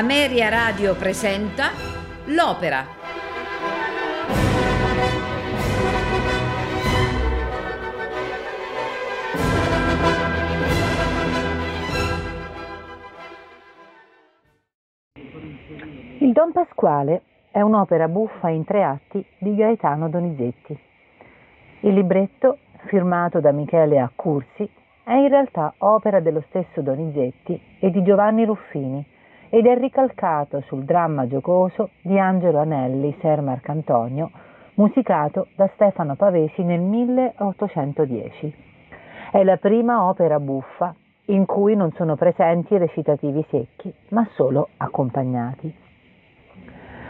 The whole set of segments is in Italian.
Ameria Radio presenta L'Opera. Il Don Pasquale è un'opera buffa in tre atti di Gaetano Donizetti. Il libretto, firmato da Michele Accursi, è in realtà opera dello stesso Donizetti e di Giovanni Ruffini ed è ricalcato sul dramma giocoso di Angelo Anelli, Ser Marcantonio, musicato da Stefano Pavesi nel 1810. È la prima opera buffa in cui non sono presenti recitativi secchi, ma solo accompagnati.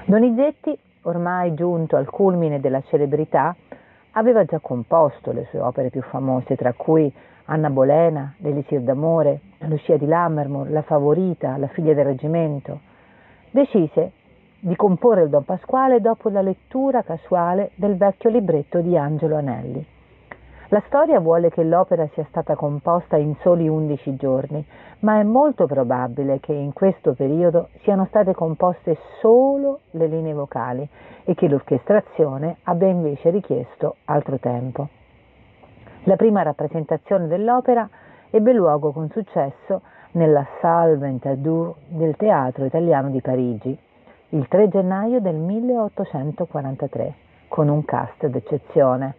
Donizetti, ormai giunto al culmine della celebrità, aveva già composto le sue opere più famose, tra cui Anna Bolena, L'Elisir d'amore, Lucia di Lammermoor, La Favorita, La figlia del reggimento. Decise di comporre il Don Pasquale dopo la lettura casuale del vecchio libretto di Angelo Anelli. La storia vuole che l'opera sia stata composta in soli undici giorni, ma è molto probabile che in questo periodo siano state composte solo le linee vocali e che l'orchestrazione abbia invece richiesto altro tempo. La prima rappresentazione dell'opera ebbe luogo con successo nella Salle Ventadour del Teatro Italiano di Parigi il 3 gennaio del 1843 con un cast d'eccezione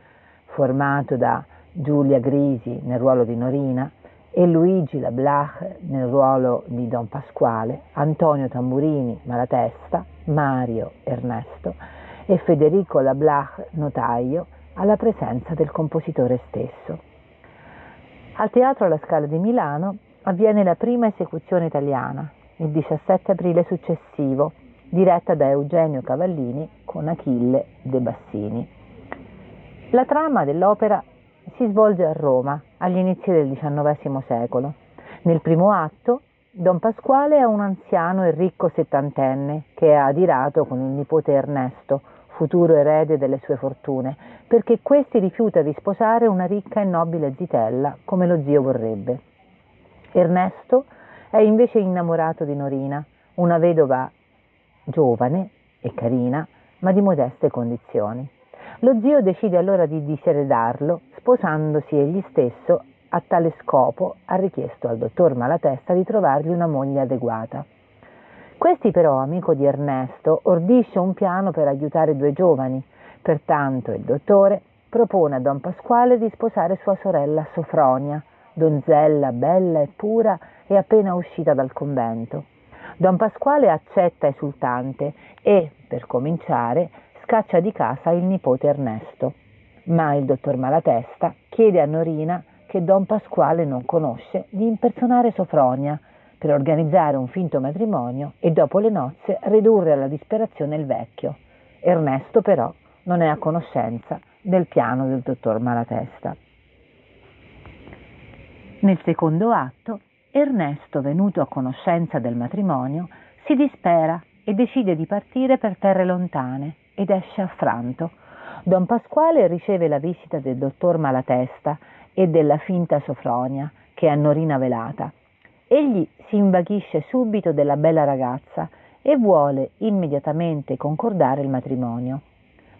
formato da Giulia Grisi nel ruolo di Norina e Luigi Lablach nel ruolo di Don Pasquale, Antonio Tamburini Malatesta, Mario Ernesto e Federico Lablach Notaio alla presenza del compositore stesso. Al Teatro alla Scala di Milano avviene la prima esecuzione italiana, il 17 aprile successivo, diretta da Eugenio Cavallini con Achille De Bassini. La trama dell'opera si svolge a Roma agli inizi del XIX secolo. Nel primo atto Don Pasquale è un anziano e ricco settantenne che è adirato con il nipote Ernesto, futuro erede delle sue fortune, perché questi rifiuta di sposare una ricca e nobile zitella come lo zio vorrebbe. Ernesto è invece innamorato di Norina, una vedova giovane e carina, ma di modeste condizioni. Lo zio decide allora di diseredarlo, sposandosi egli stesso a tale scopo ha richiesto al dottor Malatesta di trovargli una moglie adeguata. Questi però, amico di Ernesto, ordisce un piano per aiutare i due giovani. Pertanto il dottore propone a Don Pasquale di sposare sua sorella Sofronia, donzella bella e pura e appena uscita dal convento. Don Pasquale accetta esultante e, per cominciare, scaccia di casa il nipote Ernesto. Ma il dottor Malatesta chiede a Norina, che Don Pasquale non conosce, di impersonare Sofronia per organizzare un finto matrimonio e dopo le nozze ridurre alla disperazione il vecchio. Ernesto però non è a conoscenza del piano del dottor Malatesta. Nel secondo atto, Ernesto, venuto a conoscenza del matrimonio, si dispera e decide di partire per terre lontane ed esce affranto. Don Pasquale riceve la visita del dottor Malatesta e della finta Sofronia, che è Norina velata, Egli si invaghisce subito della bella ragazza e vuole immediatamente concordare il matrimonio.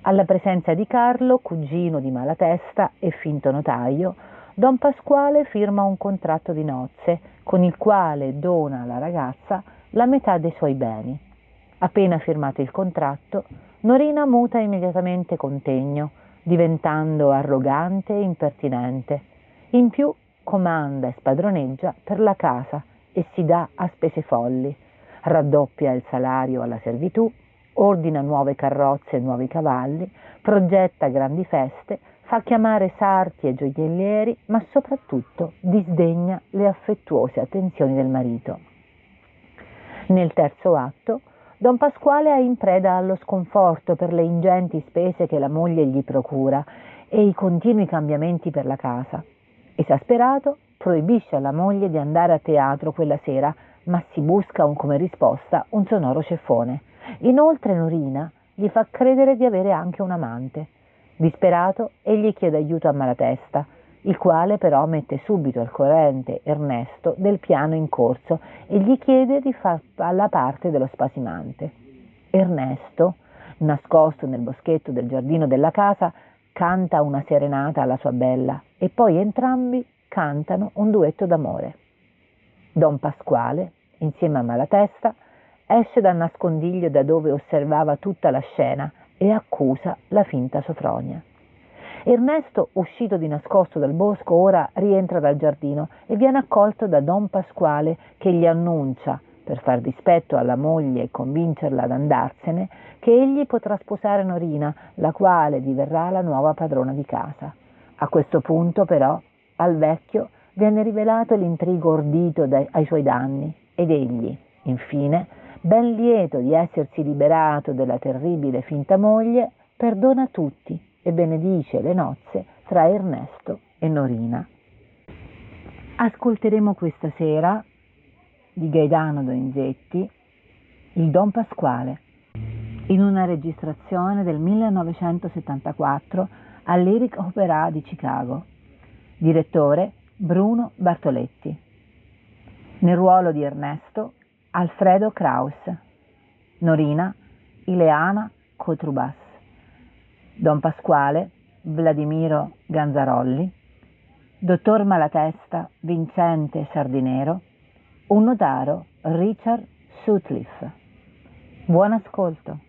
Alla presenza di Carlo, cugino di Malatesta e finto notaio, Don Pasquale firma un contratto di nozze con il quale dona alla ragazza la metà dei suoi beni. Appena firmato il contratto, Norina muta immediatamente contegno, diventando arrogante e impertinente. In più comanda e spadroneggia per la casa e si dà a spese folli, raddoppia il salario alla servitù, ordina nuove carrozze e nuovi cavalli, progetta grandi feste, fa chiamare sarti e gioiellieri, ma soprattutto disdegna le affettuose attenzioni del marito. Nel terzo atto, Don Pasquale è in preda allo sconforto per le ingenti spese che la moglie gli procura e i continui cambiamenti per la casa. Esasperato, proibisce alla moglie di andare a teatro quella sera, ma si busca un, come risposta un sonoro ceffone. Inoltre Norina gli fa credere di avere anche un amante. Disperato, egli chiede aiuto a Malatesta, il quale però mette subito al corrente Ernesto del piano in corso e gli chiede di far la parte dello spasimante. Ernesto, nascosto nel boschetto del giardino della casa, canta una serenata alla sua bella e poi entrambi cantano un duetto d'amore. Don Pasquale, insieme a Malatesta, esce dal nascondiglio da dove osservava tutta la scena e accusa la finta Sofronia. Ernesto, uscito di nascosto dal bosco, ora rientra dal giardino e viene accolto da Don Pasquale che gli annuncia, per far dispetto alla moglie e convincerla ad andarsene, che egli potrà sposare Norina, la quale diverrà la nuova padrona di casa. A questo punto, però, al vecchio viene rivelato l'intrigo ordito dai, ai suoi danni ed egli, infine, ben lieto di essersi liberato della terribile finta moglie, perdona tutti e benedice le nozze tra Ernesto e Norina. Ascolteremo questa sera di Gaetano Donizetti il Don Pasquale in una registrazione del 1974 all'Eric Opera di Chicago. Direttore Bruno Bartoletti. Nel ruolo di Ernesto Alfredo Kraus. Norina Ileana Cotrubas. Don Pasquale, Vladimiro Ganzarolli, Dottor Malatesta, Vincente Sardinero, un notaro, Richard Sutcliffe. Buon ascolto.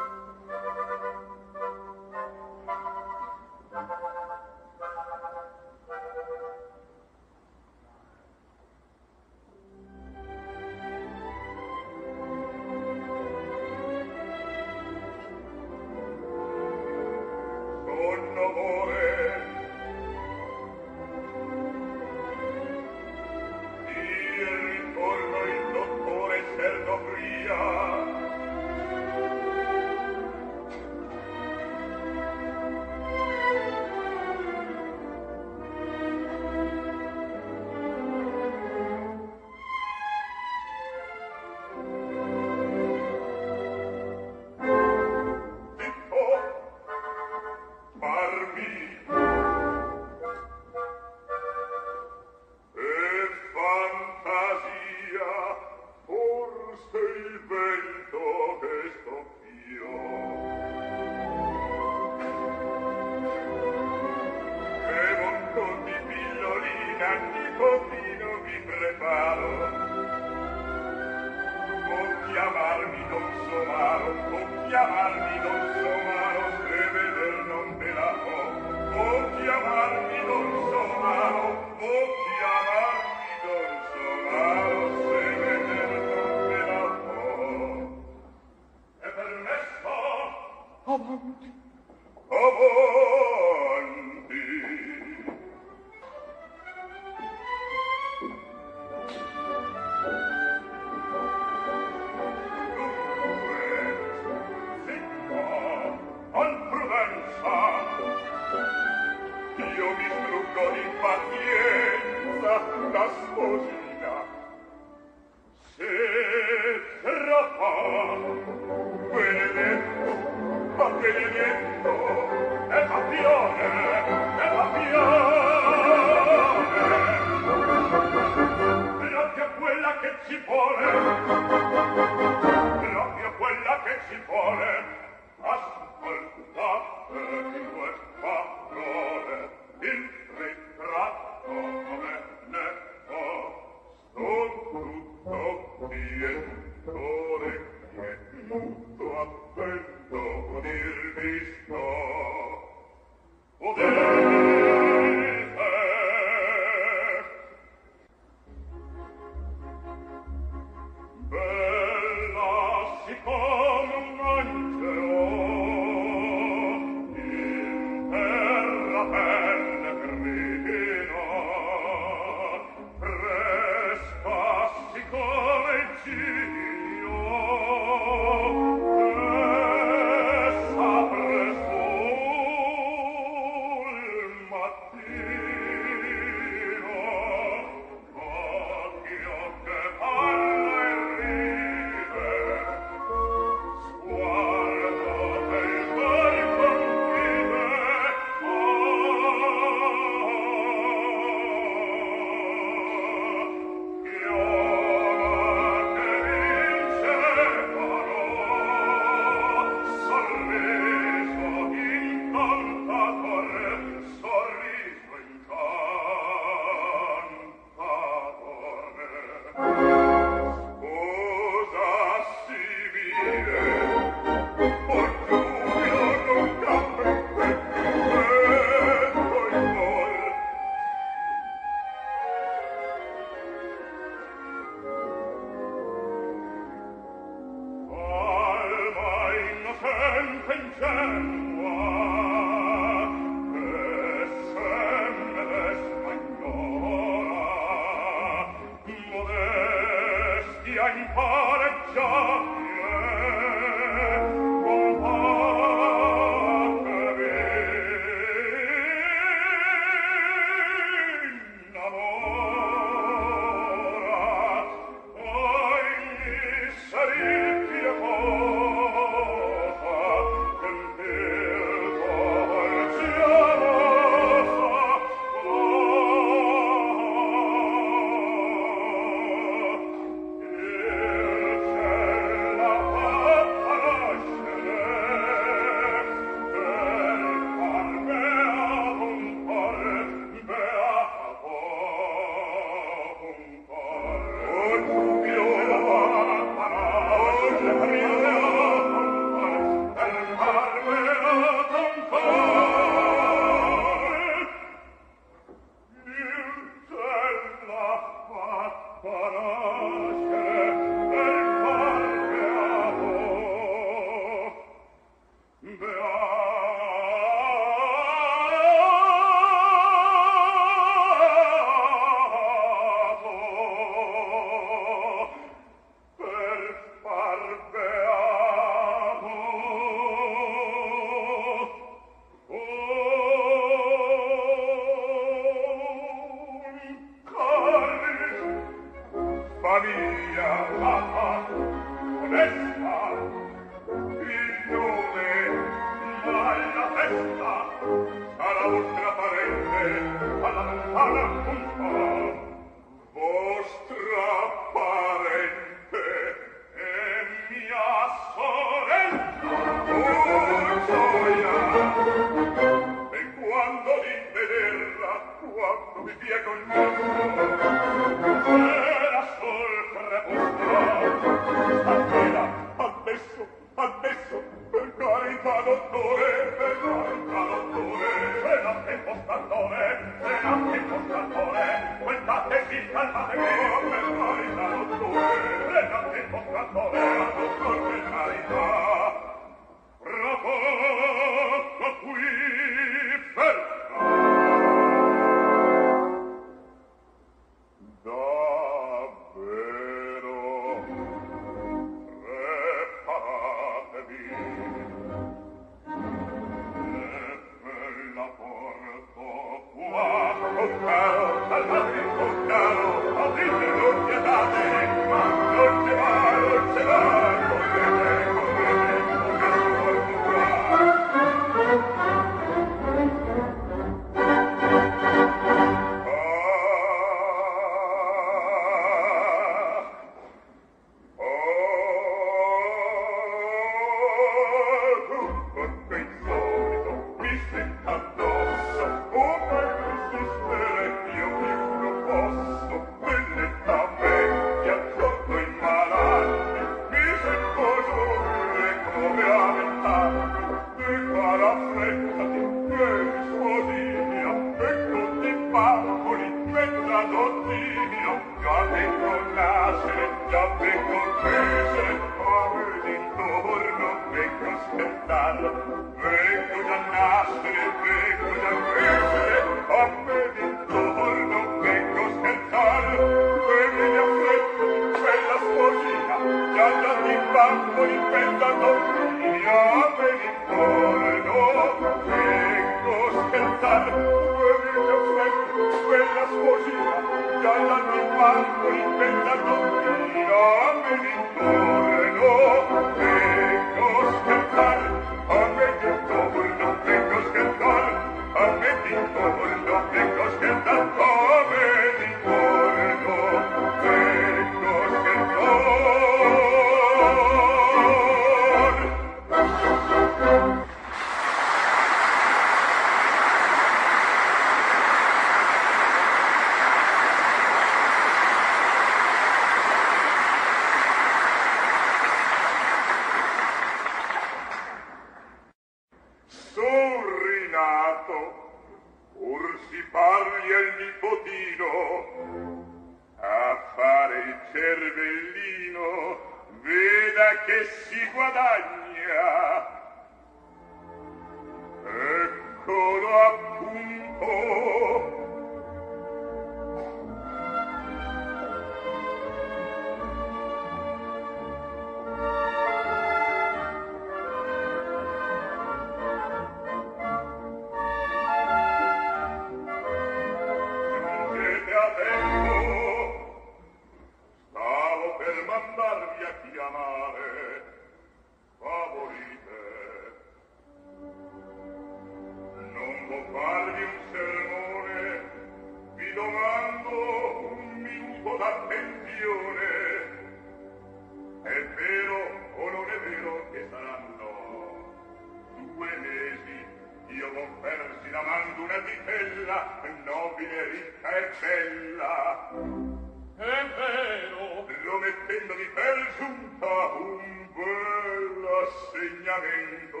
attendo di bel giunta un bel assegnamento.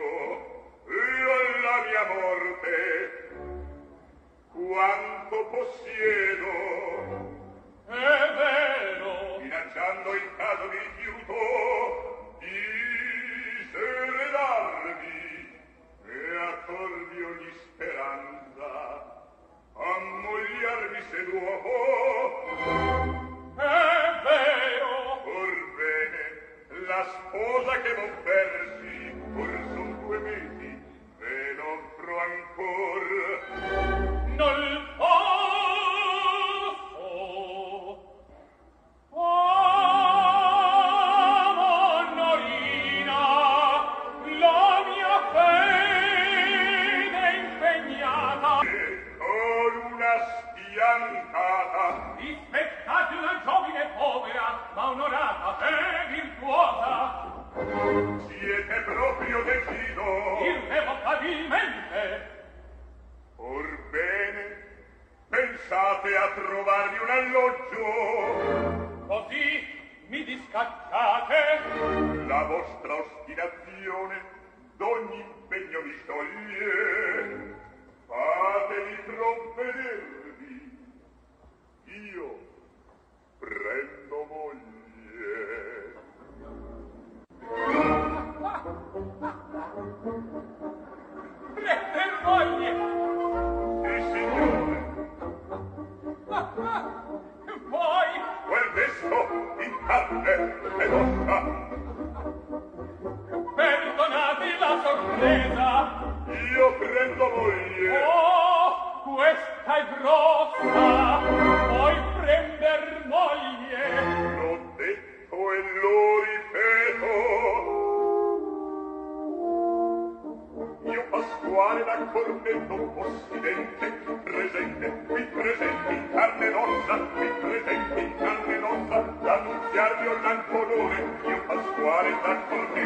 Io alla mia morte quanto possiedo. È vero. Minacciando in caso di rifiuto di serenarmi e attorvi ogni speranza ammogliarmi se l'uomo. È vero la sposa che non persi or son due mesi ve l'offro ancor. Non ho pensate a trovarvi un alloggio. Così mi discacciate? La vostra ostinazione d'ogni impegno vi toglie. Fatevi provvedervi. Io prendo moglie. Prender moglie! Poi quel vesco in carne ed la sorpresa. Io prendo moglie. Oh, questa è grossa. Prender moglie? L'ho detto e lo ripeto. quale d'accor me non possidente presente qui presenti in carne nostra qui presenti in carne nostra d'annunziarvi ordan colore io pasquale d'accor me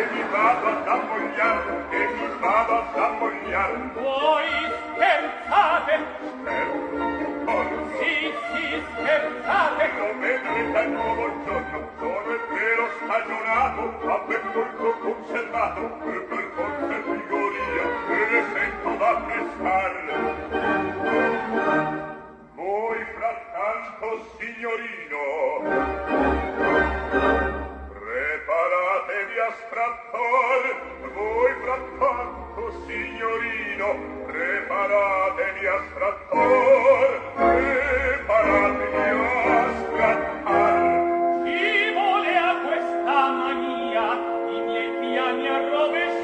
e mi vado ad ammogliar e mi vado ad ammogliar voi scherzate? Scherzo sì sì scherzate. lo vedrete al nuovo giorno sono il vero stagionato a conservato per per conservato le sento d'apprestar voi frattanto signorino preparatevi a strattor. Voi frattanto signorino preparatevi a strattor. Preparatevi a strattar chi vuole a questa mania i miei piani arrovesciare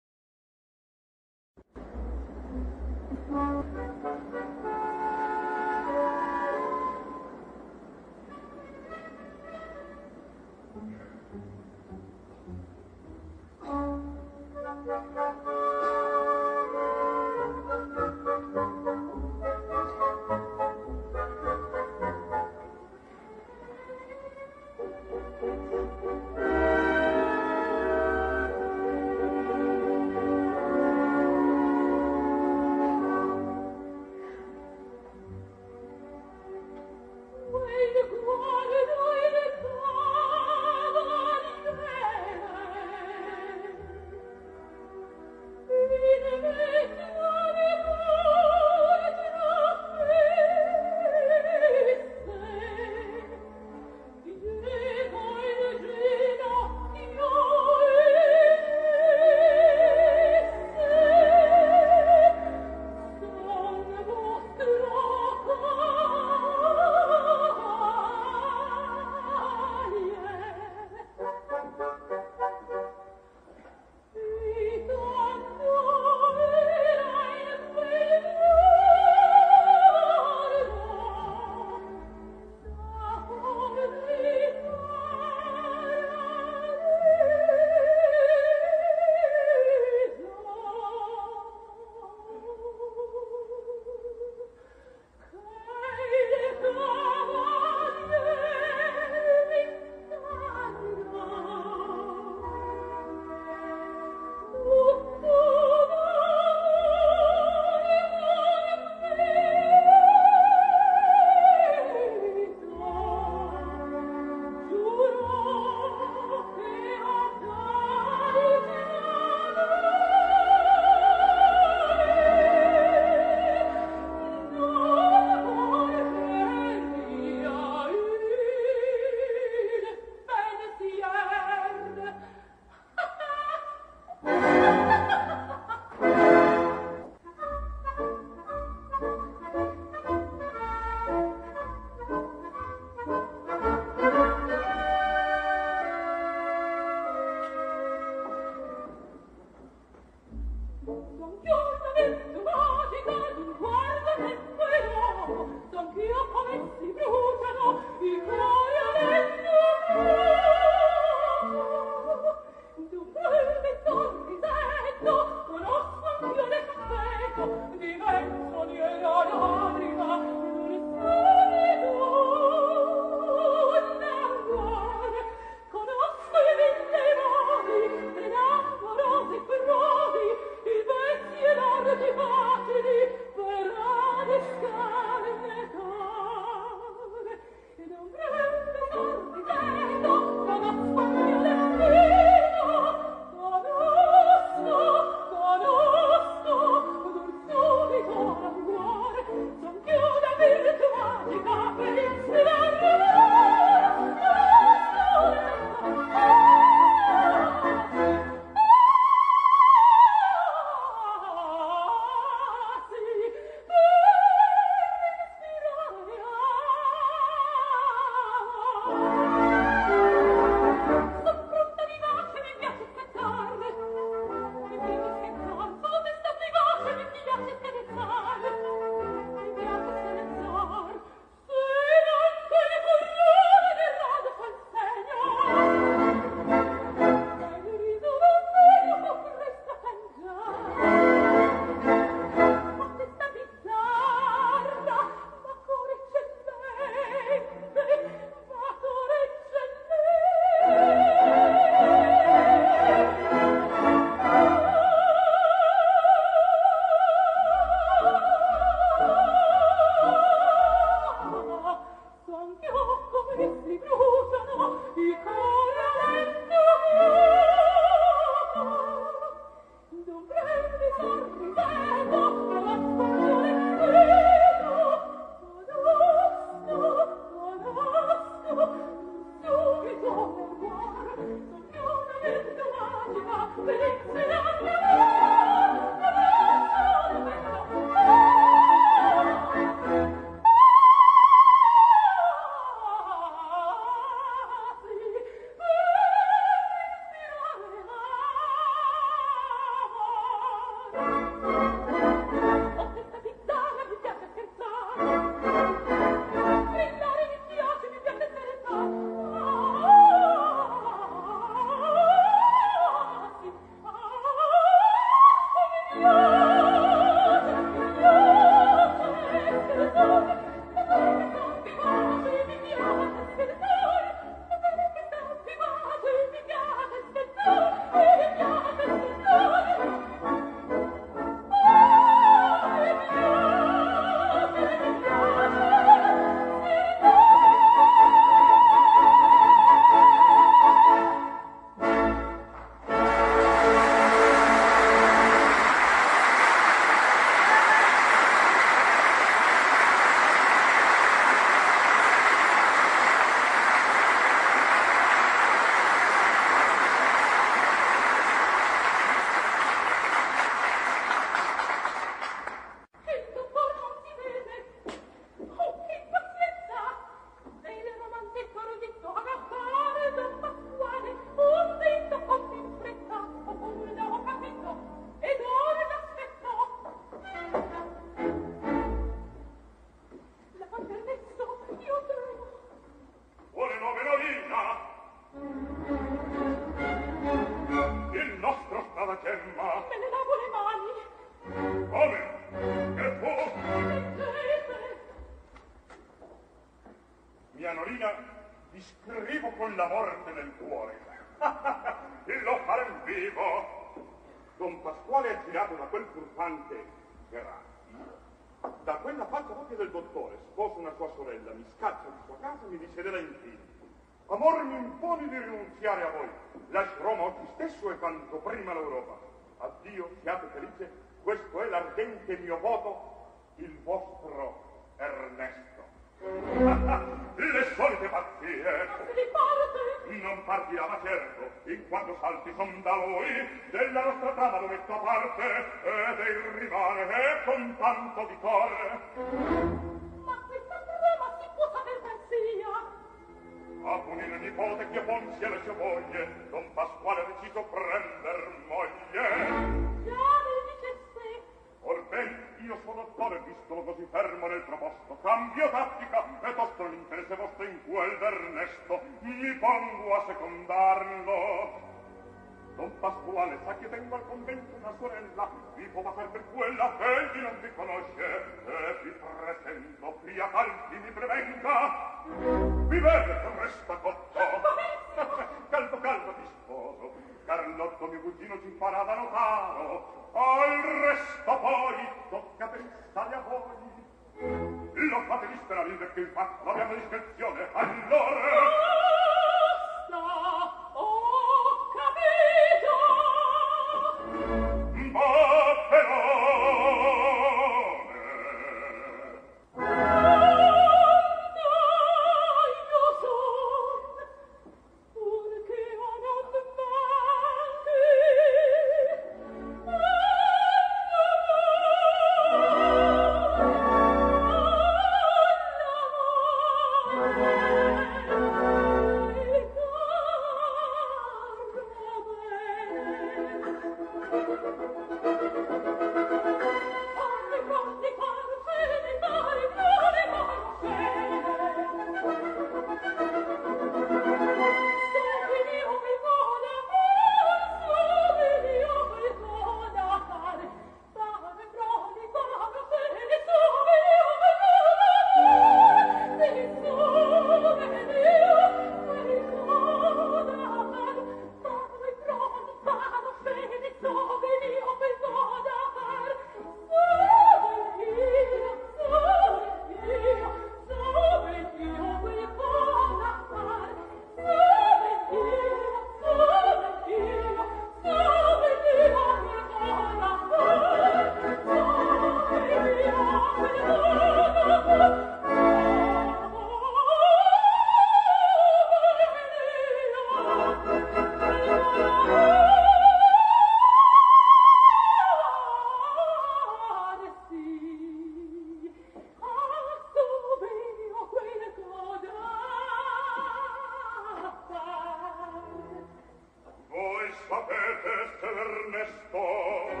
sapete se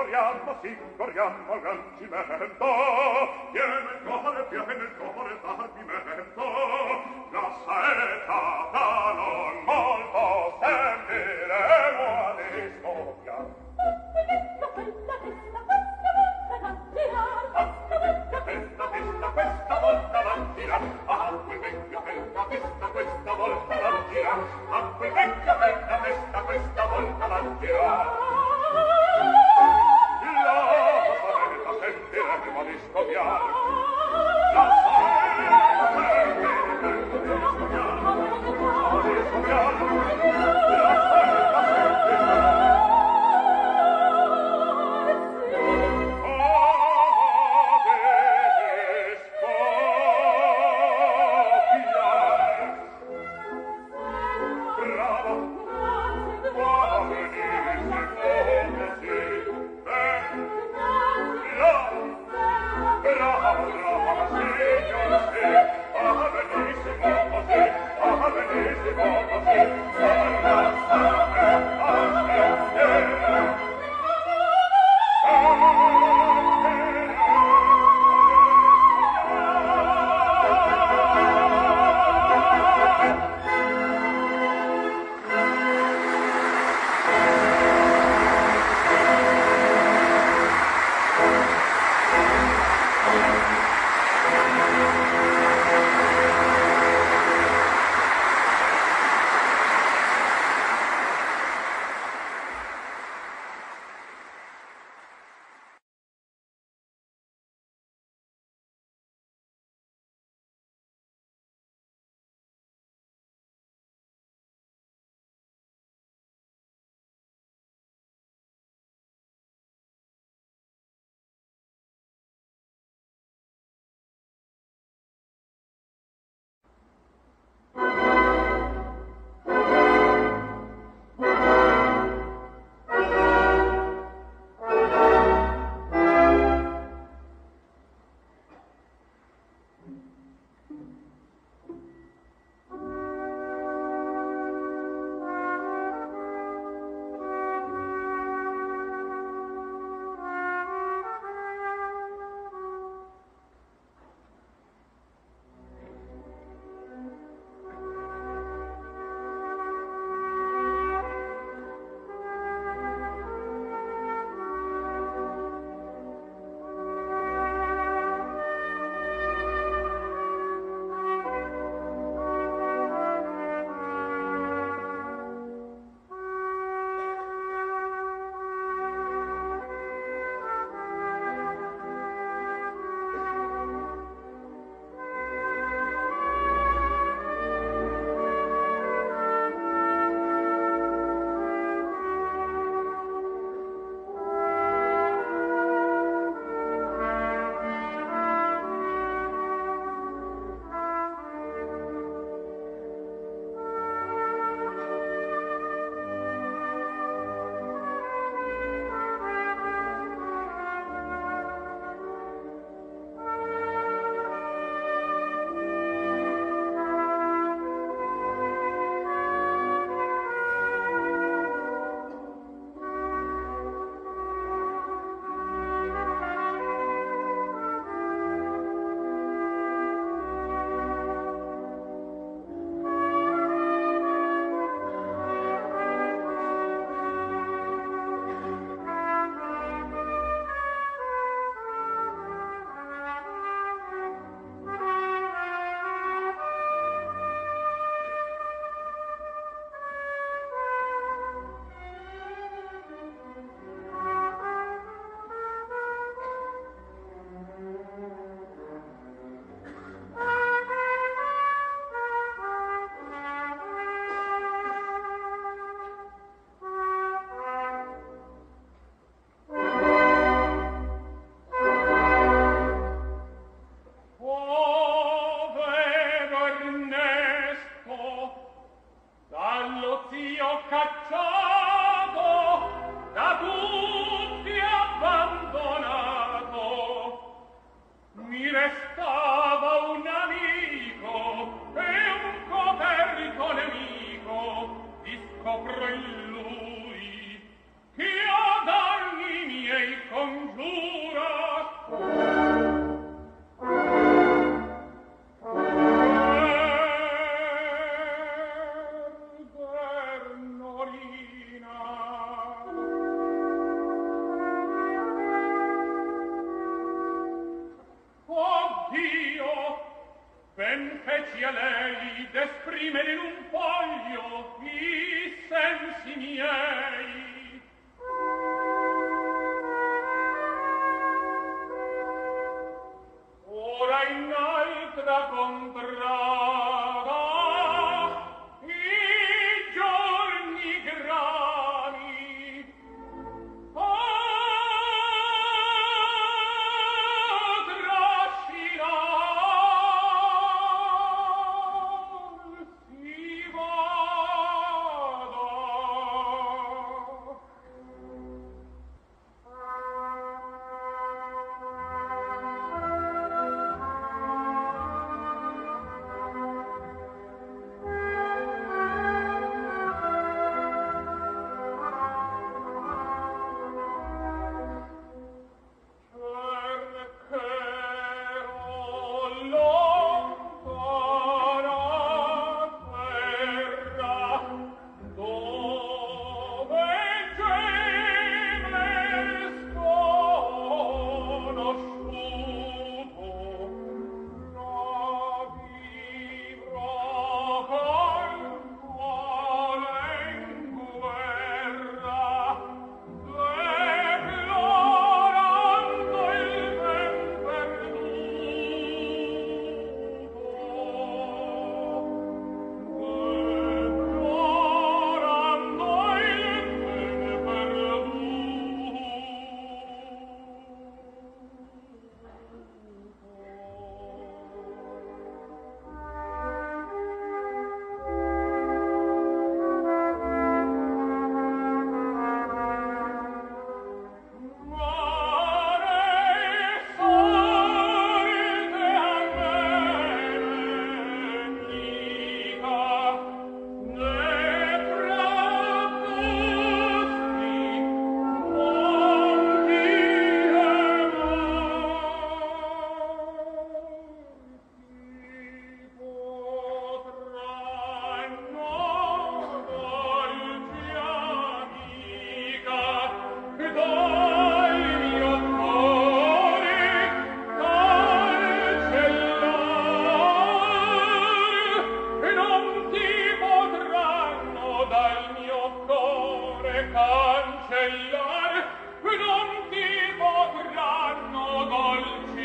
corriamo, sì, corriamo al gran cimento, pieno il cuore, pieno il cuore d'ardimento, la saetata non molto sentiremo ad istopia. Questa, questa, questa, questa, questa, questa, questa, questa, questa, questa volta l'antirà, a quel vecchio, questa, questa, questa volta a quel vecchio, questa, questa, questa,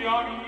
Signori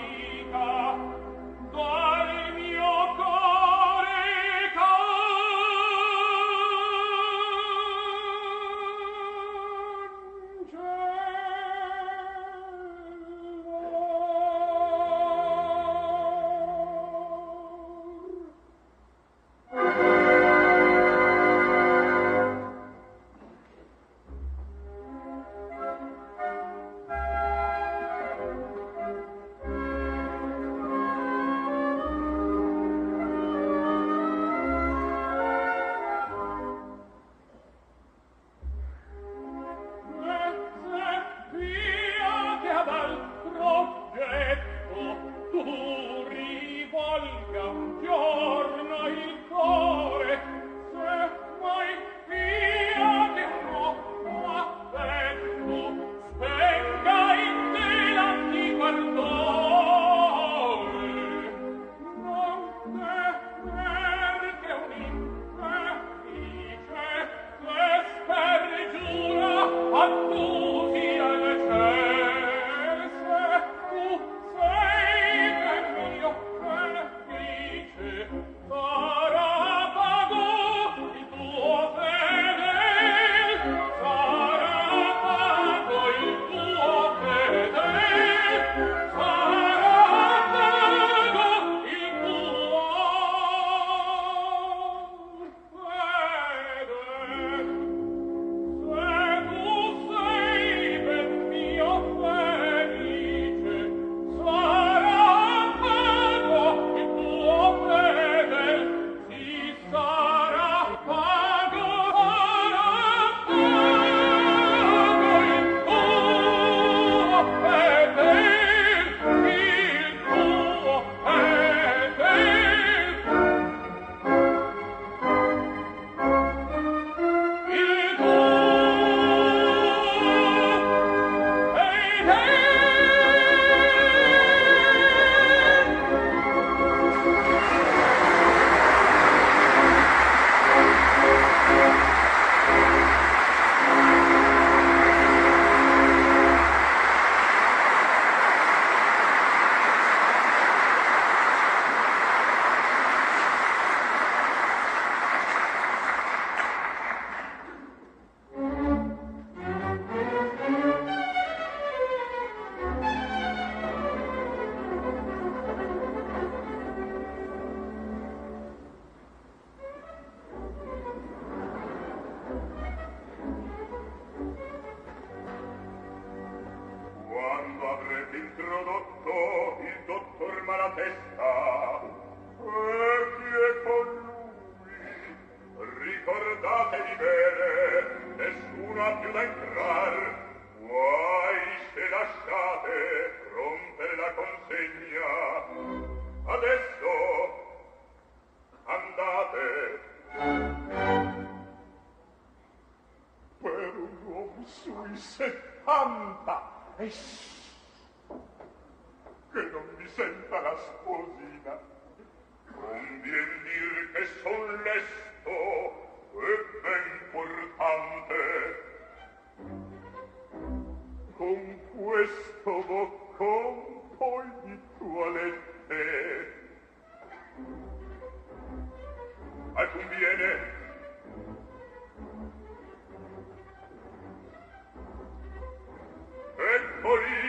morire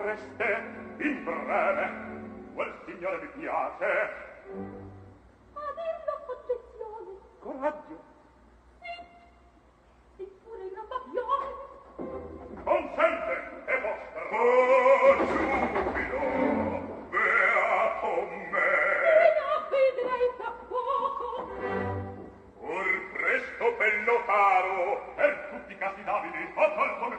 vorreste in breve quel signore mi piace. Avendo un'obiezione coraggio. Sì. Pure in abbaglione consente e vostra. Oh giubido beato me. Sì, no, poco or presto bello notaro per tutti i casi d'abili fatal come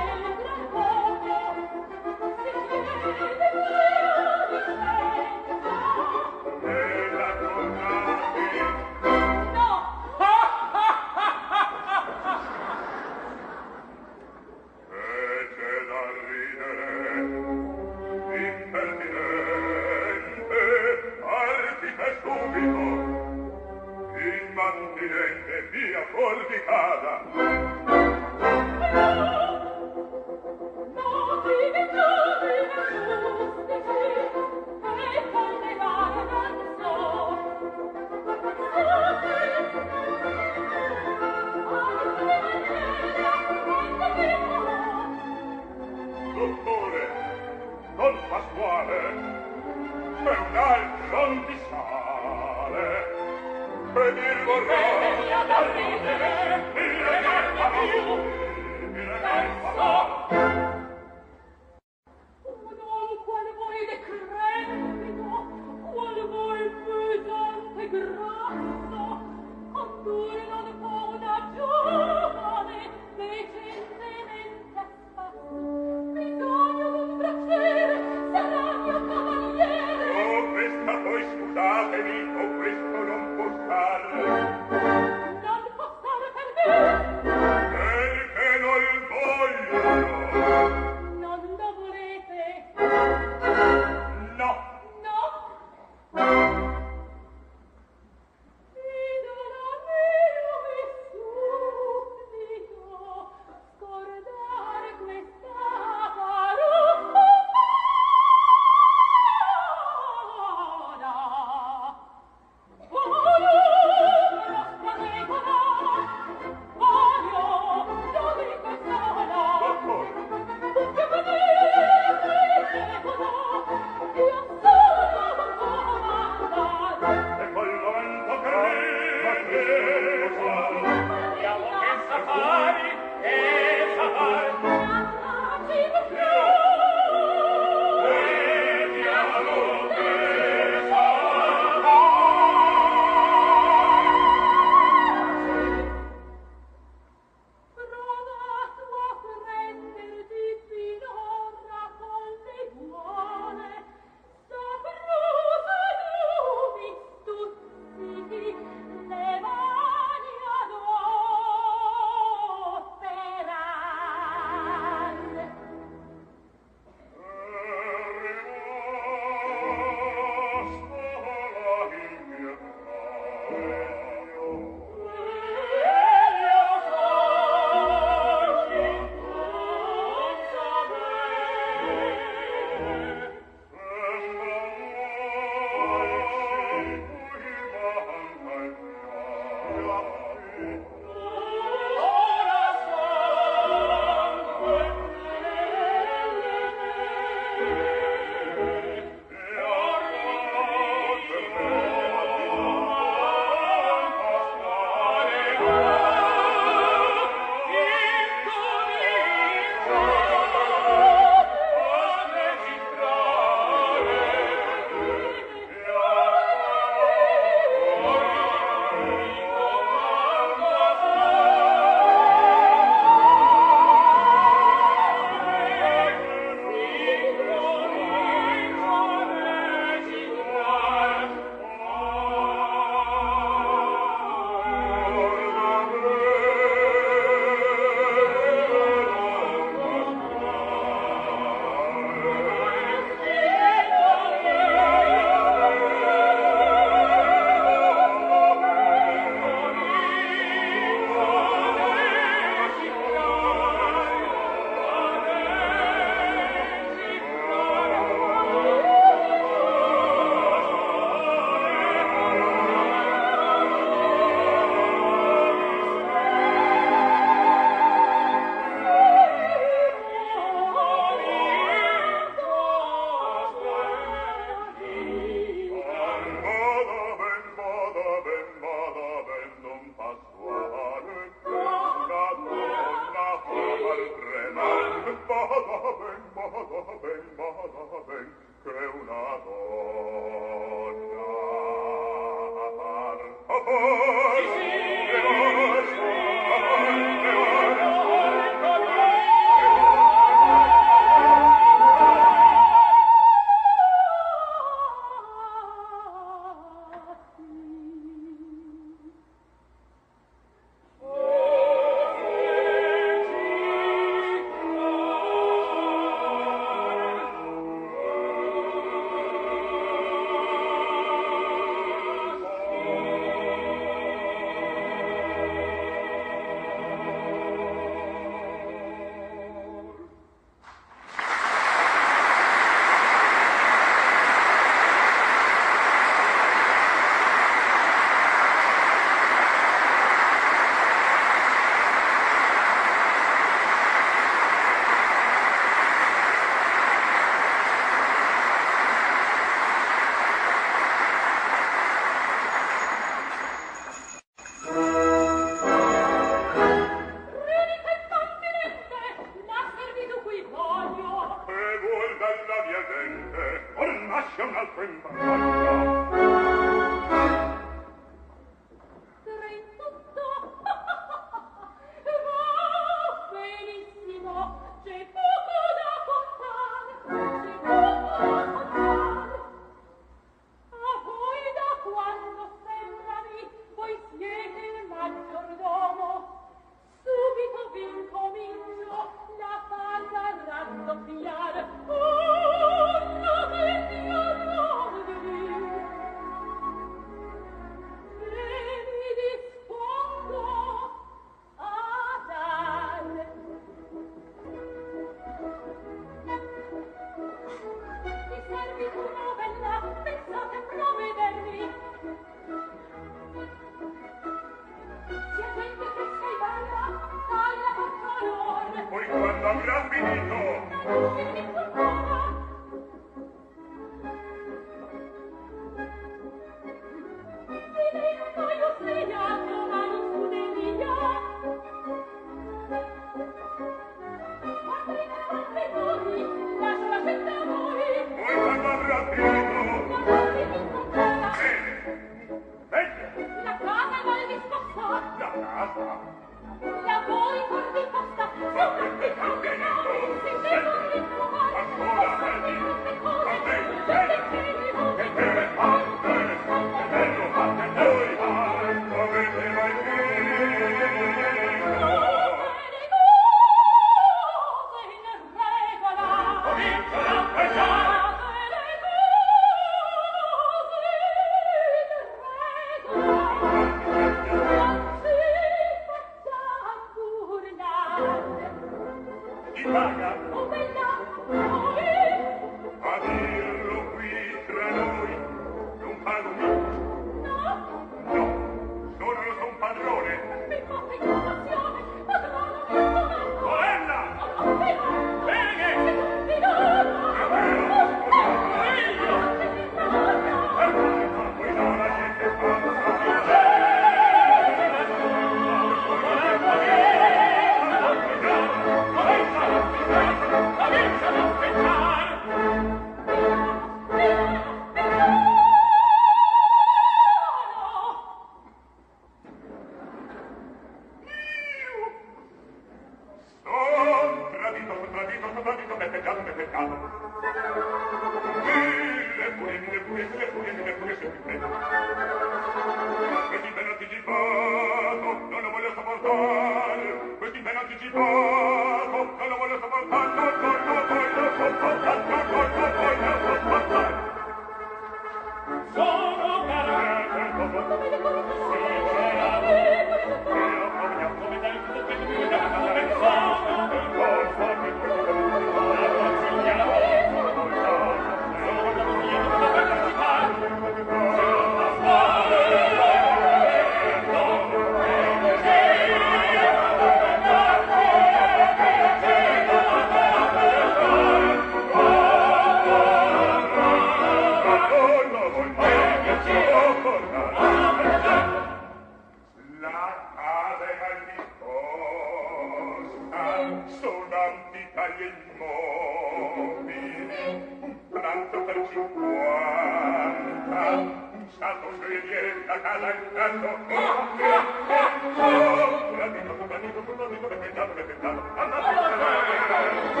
Mille, mille, mille, mille, mille, mille, mille, mille, mille, mille, mille, mille,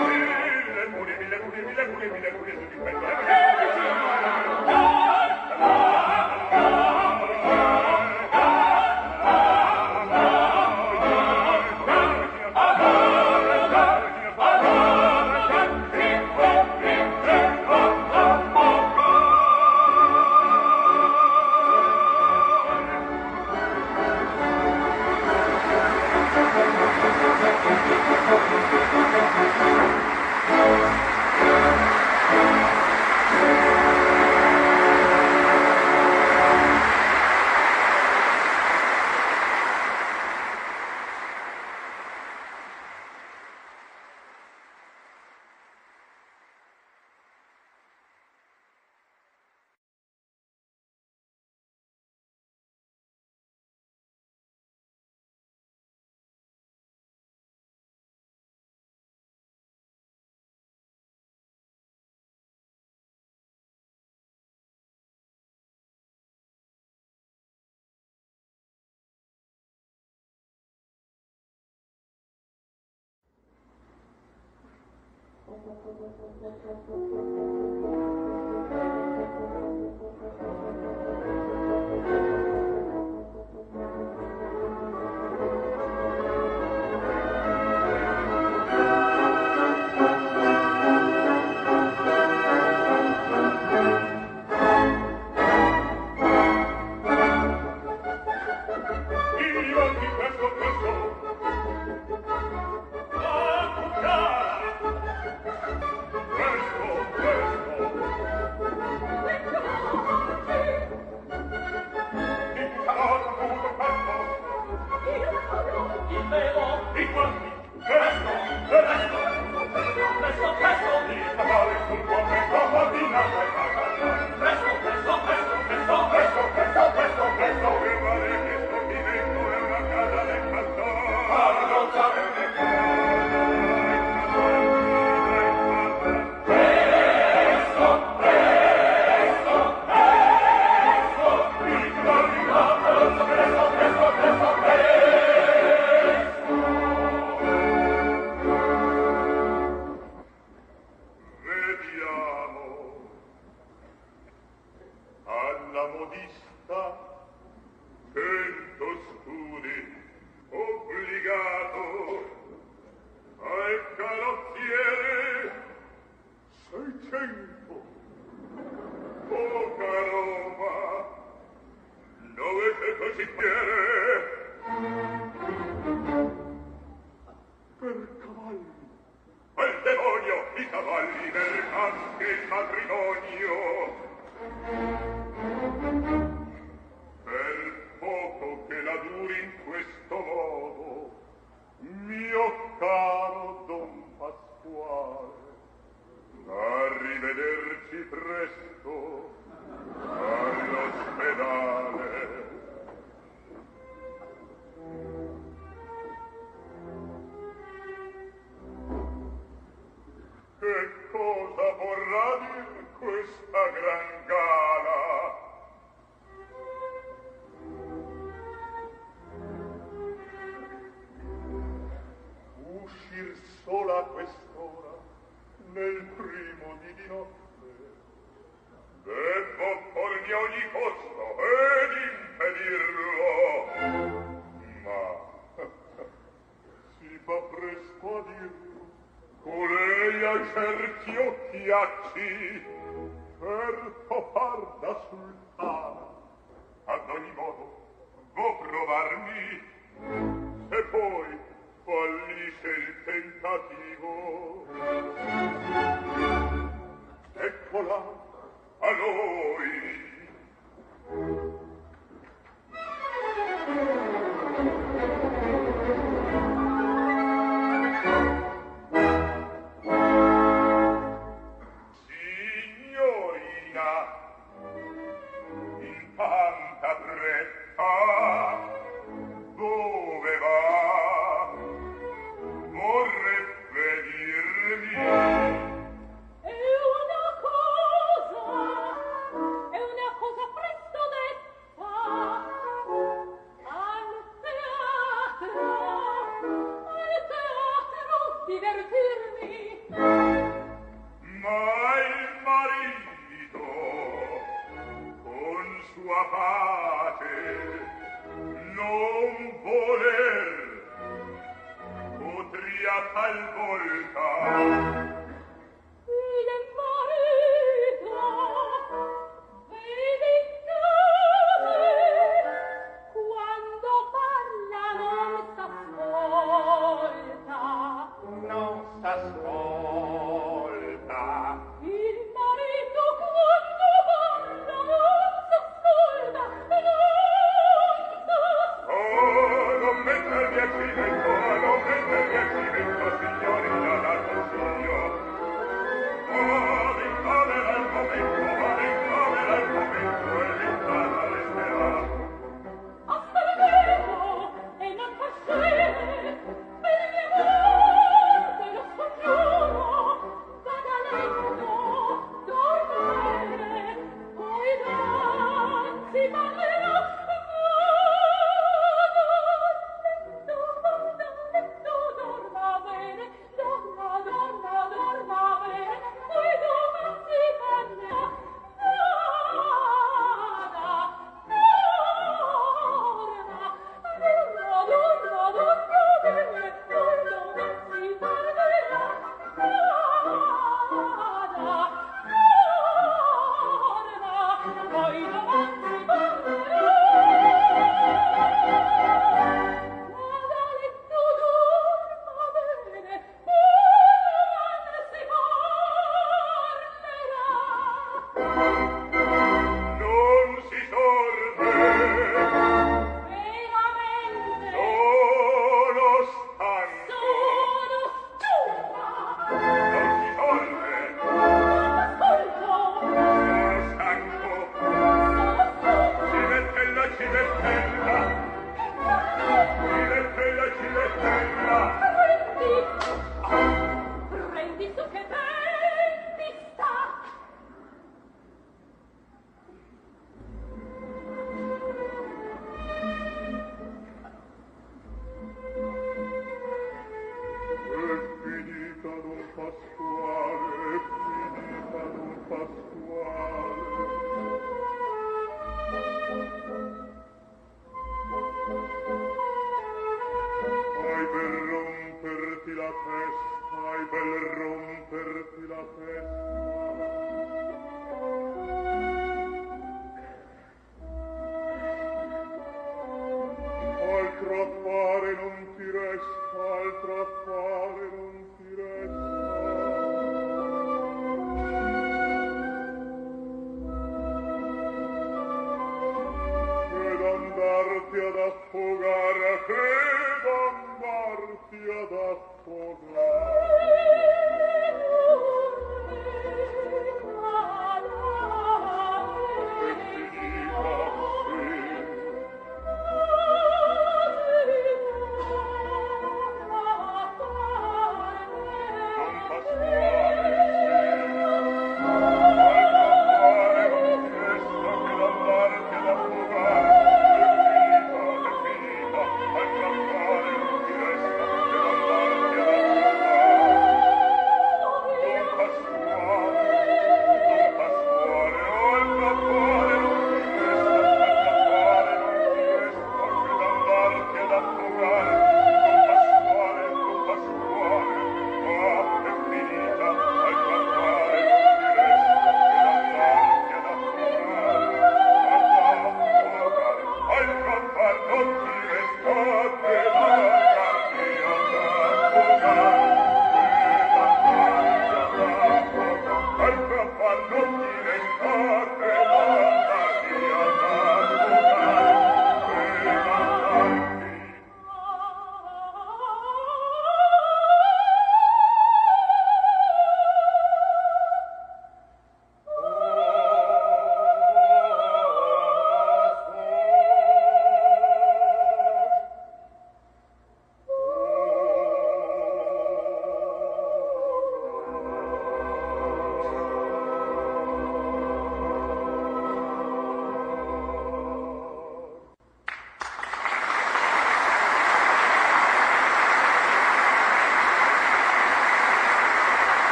mille, mille, mille, mille, mille, cerchio piacci per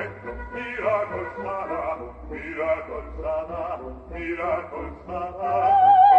vento miracol sana miracol sana miracol sana.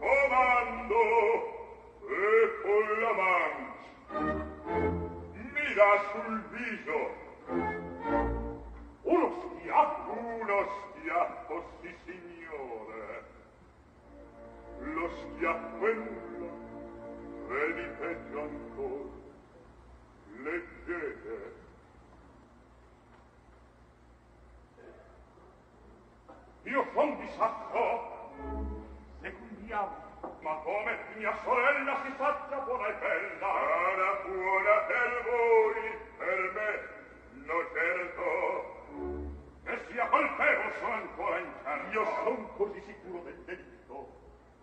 Comando e con la mancia mira sul viso. Uno schiaffo uno schiaffo sì signore. Lo schiaffello vedi peggio ancora. Leggete. Io son di sacco. Secundiamo Ma come mia sorella si faccia buona e bella? Buona, buona per voi, per me, no certo. E sia colpevole sono ancora incerto. Io son così sicuro del delitto.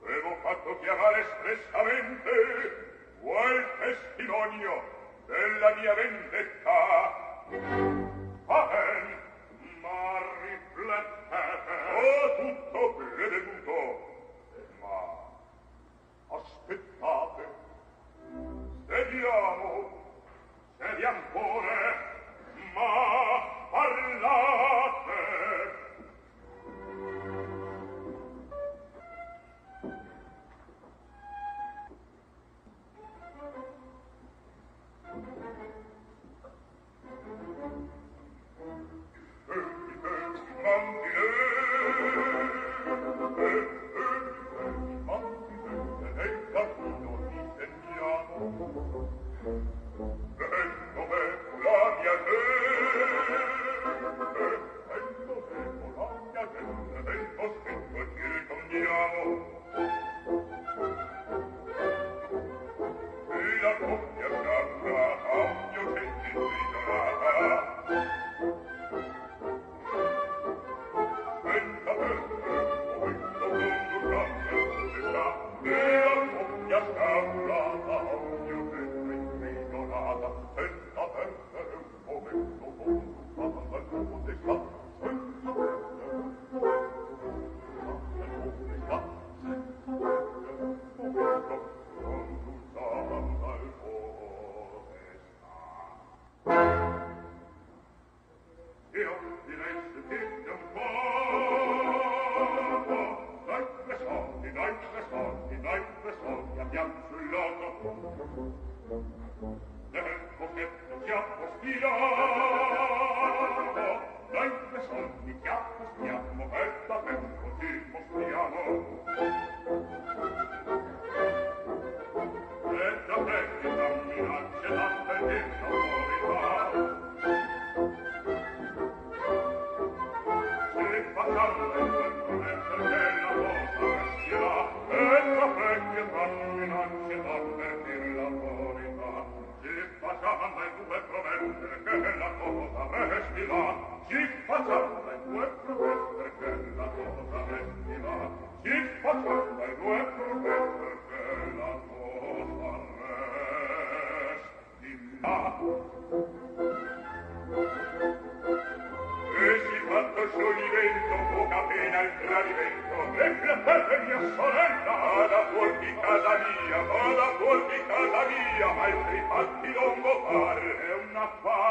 Avevo fatto chiamare espressamente vuol testimonio della mia vendetta. Va bene, ma riflettete. Ho tutto preveduto aspettate. Vediamo se vi ancora ma parlate. altri fatti lungo far è un affare.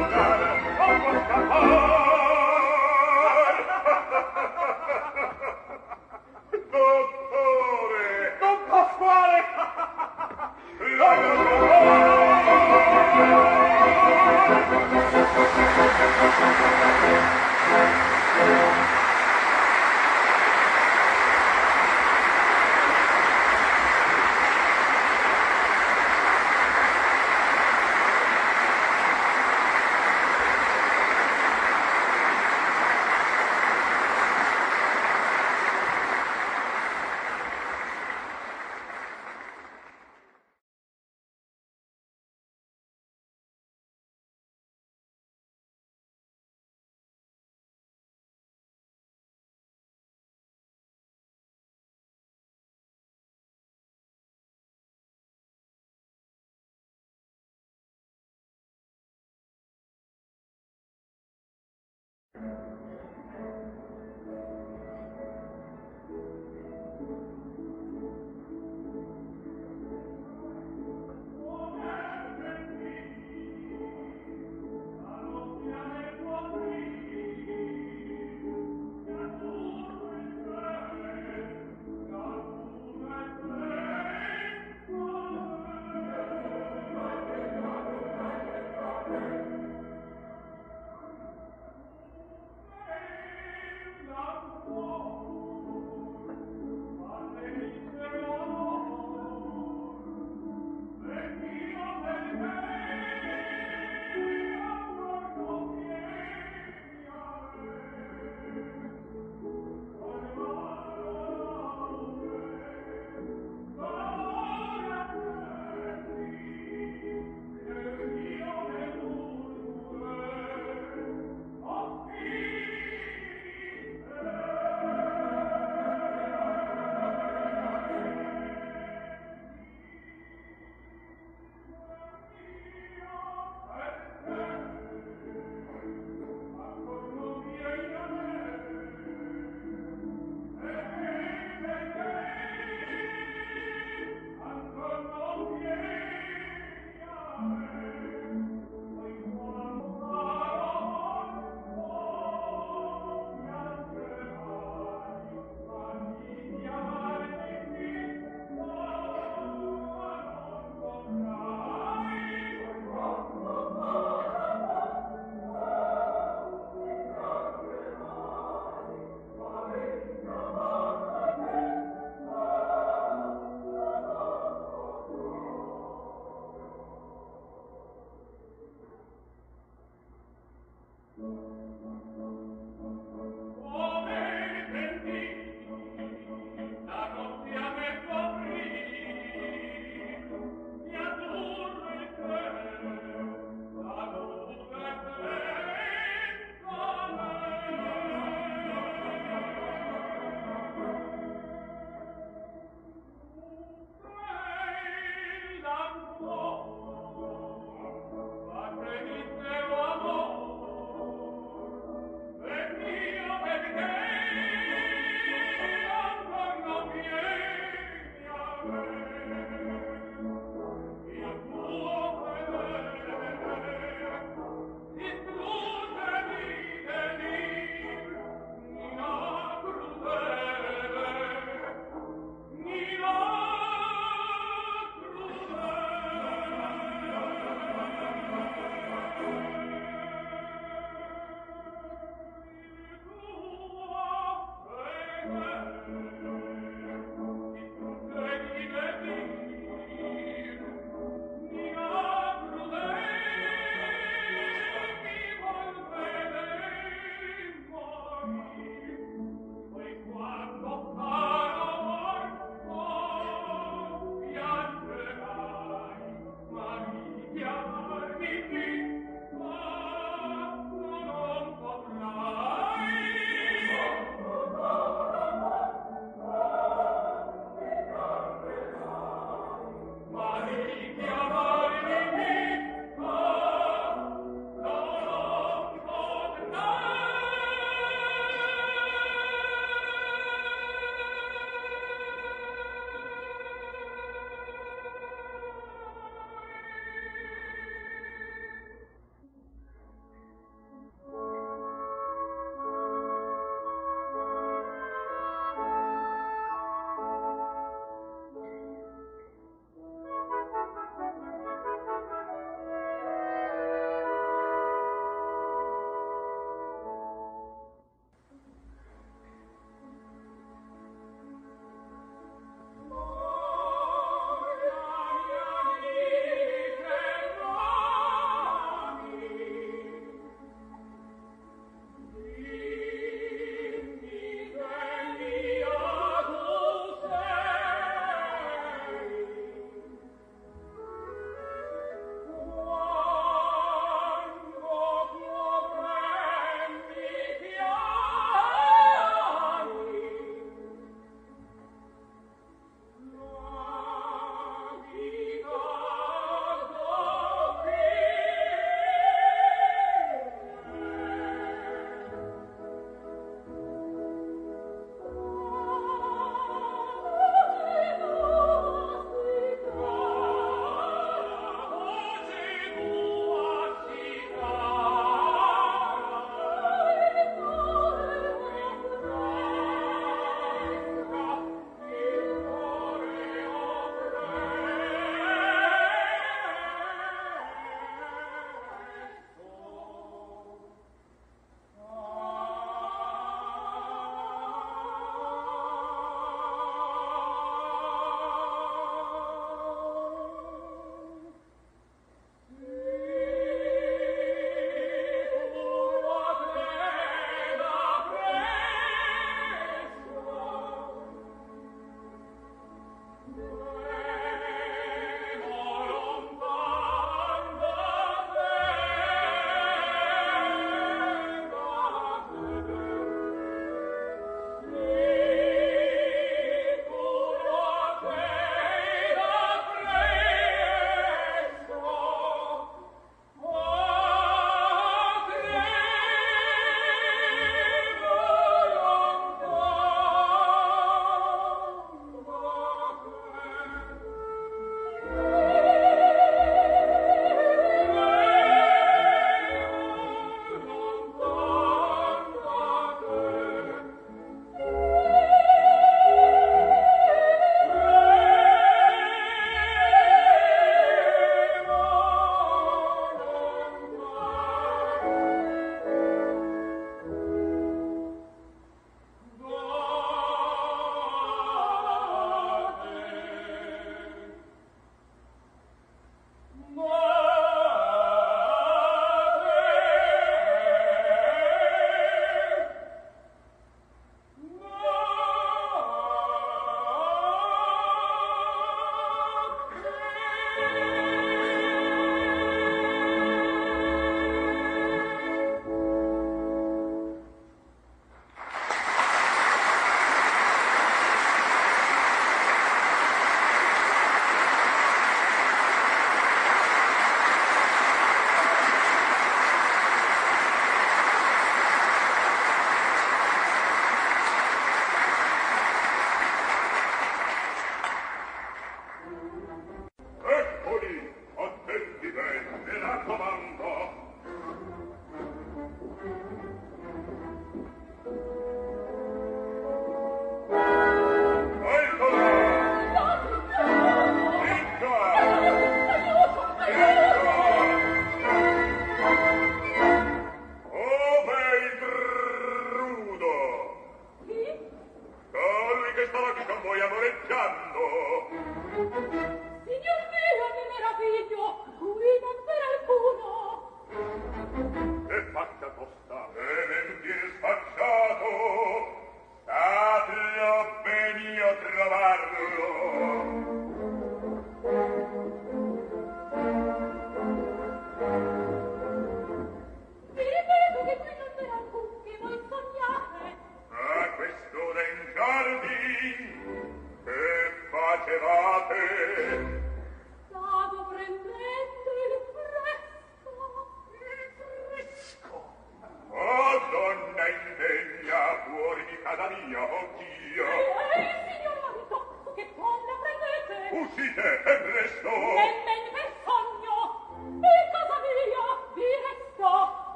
Go, go.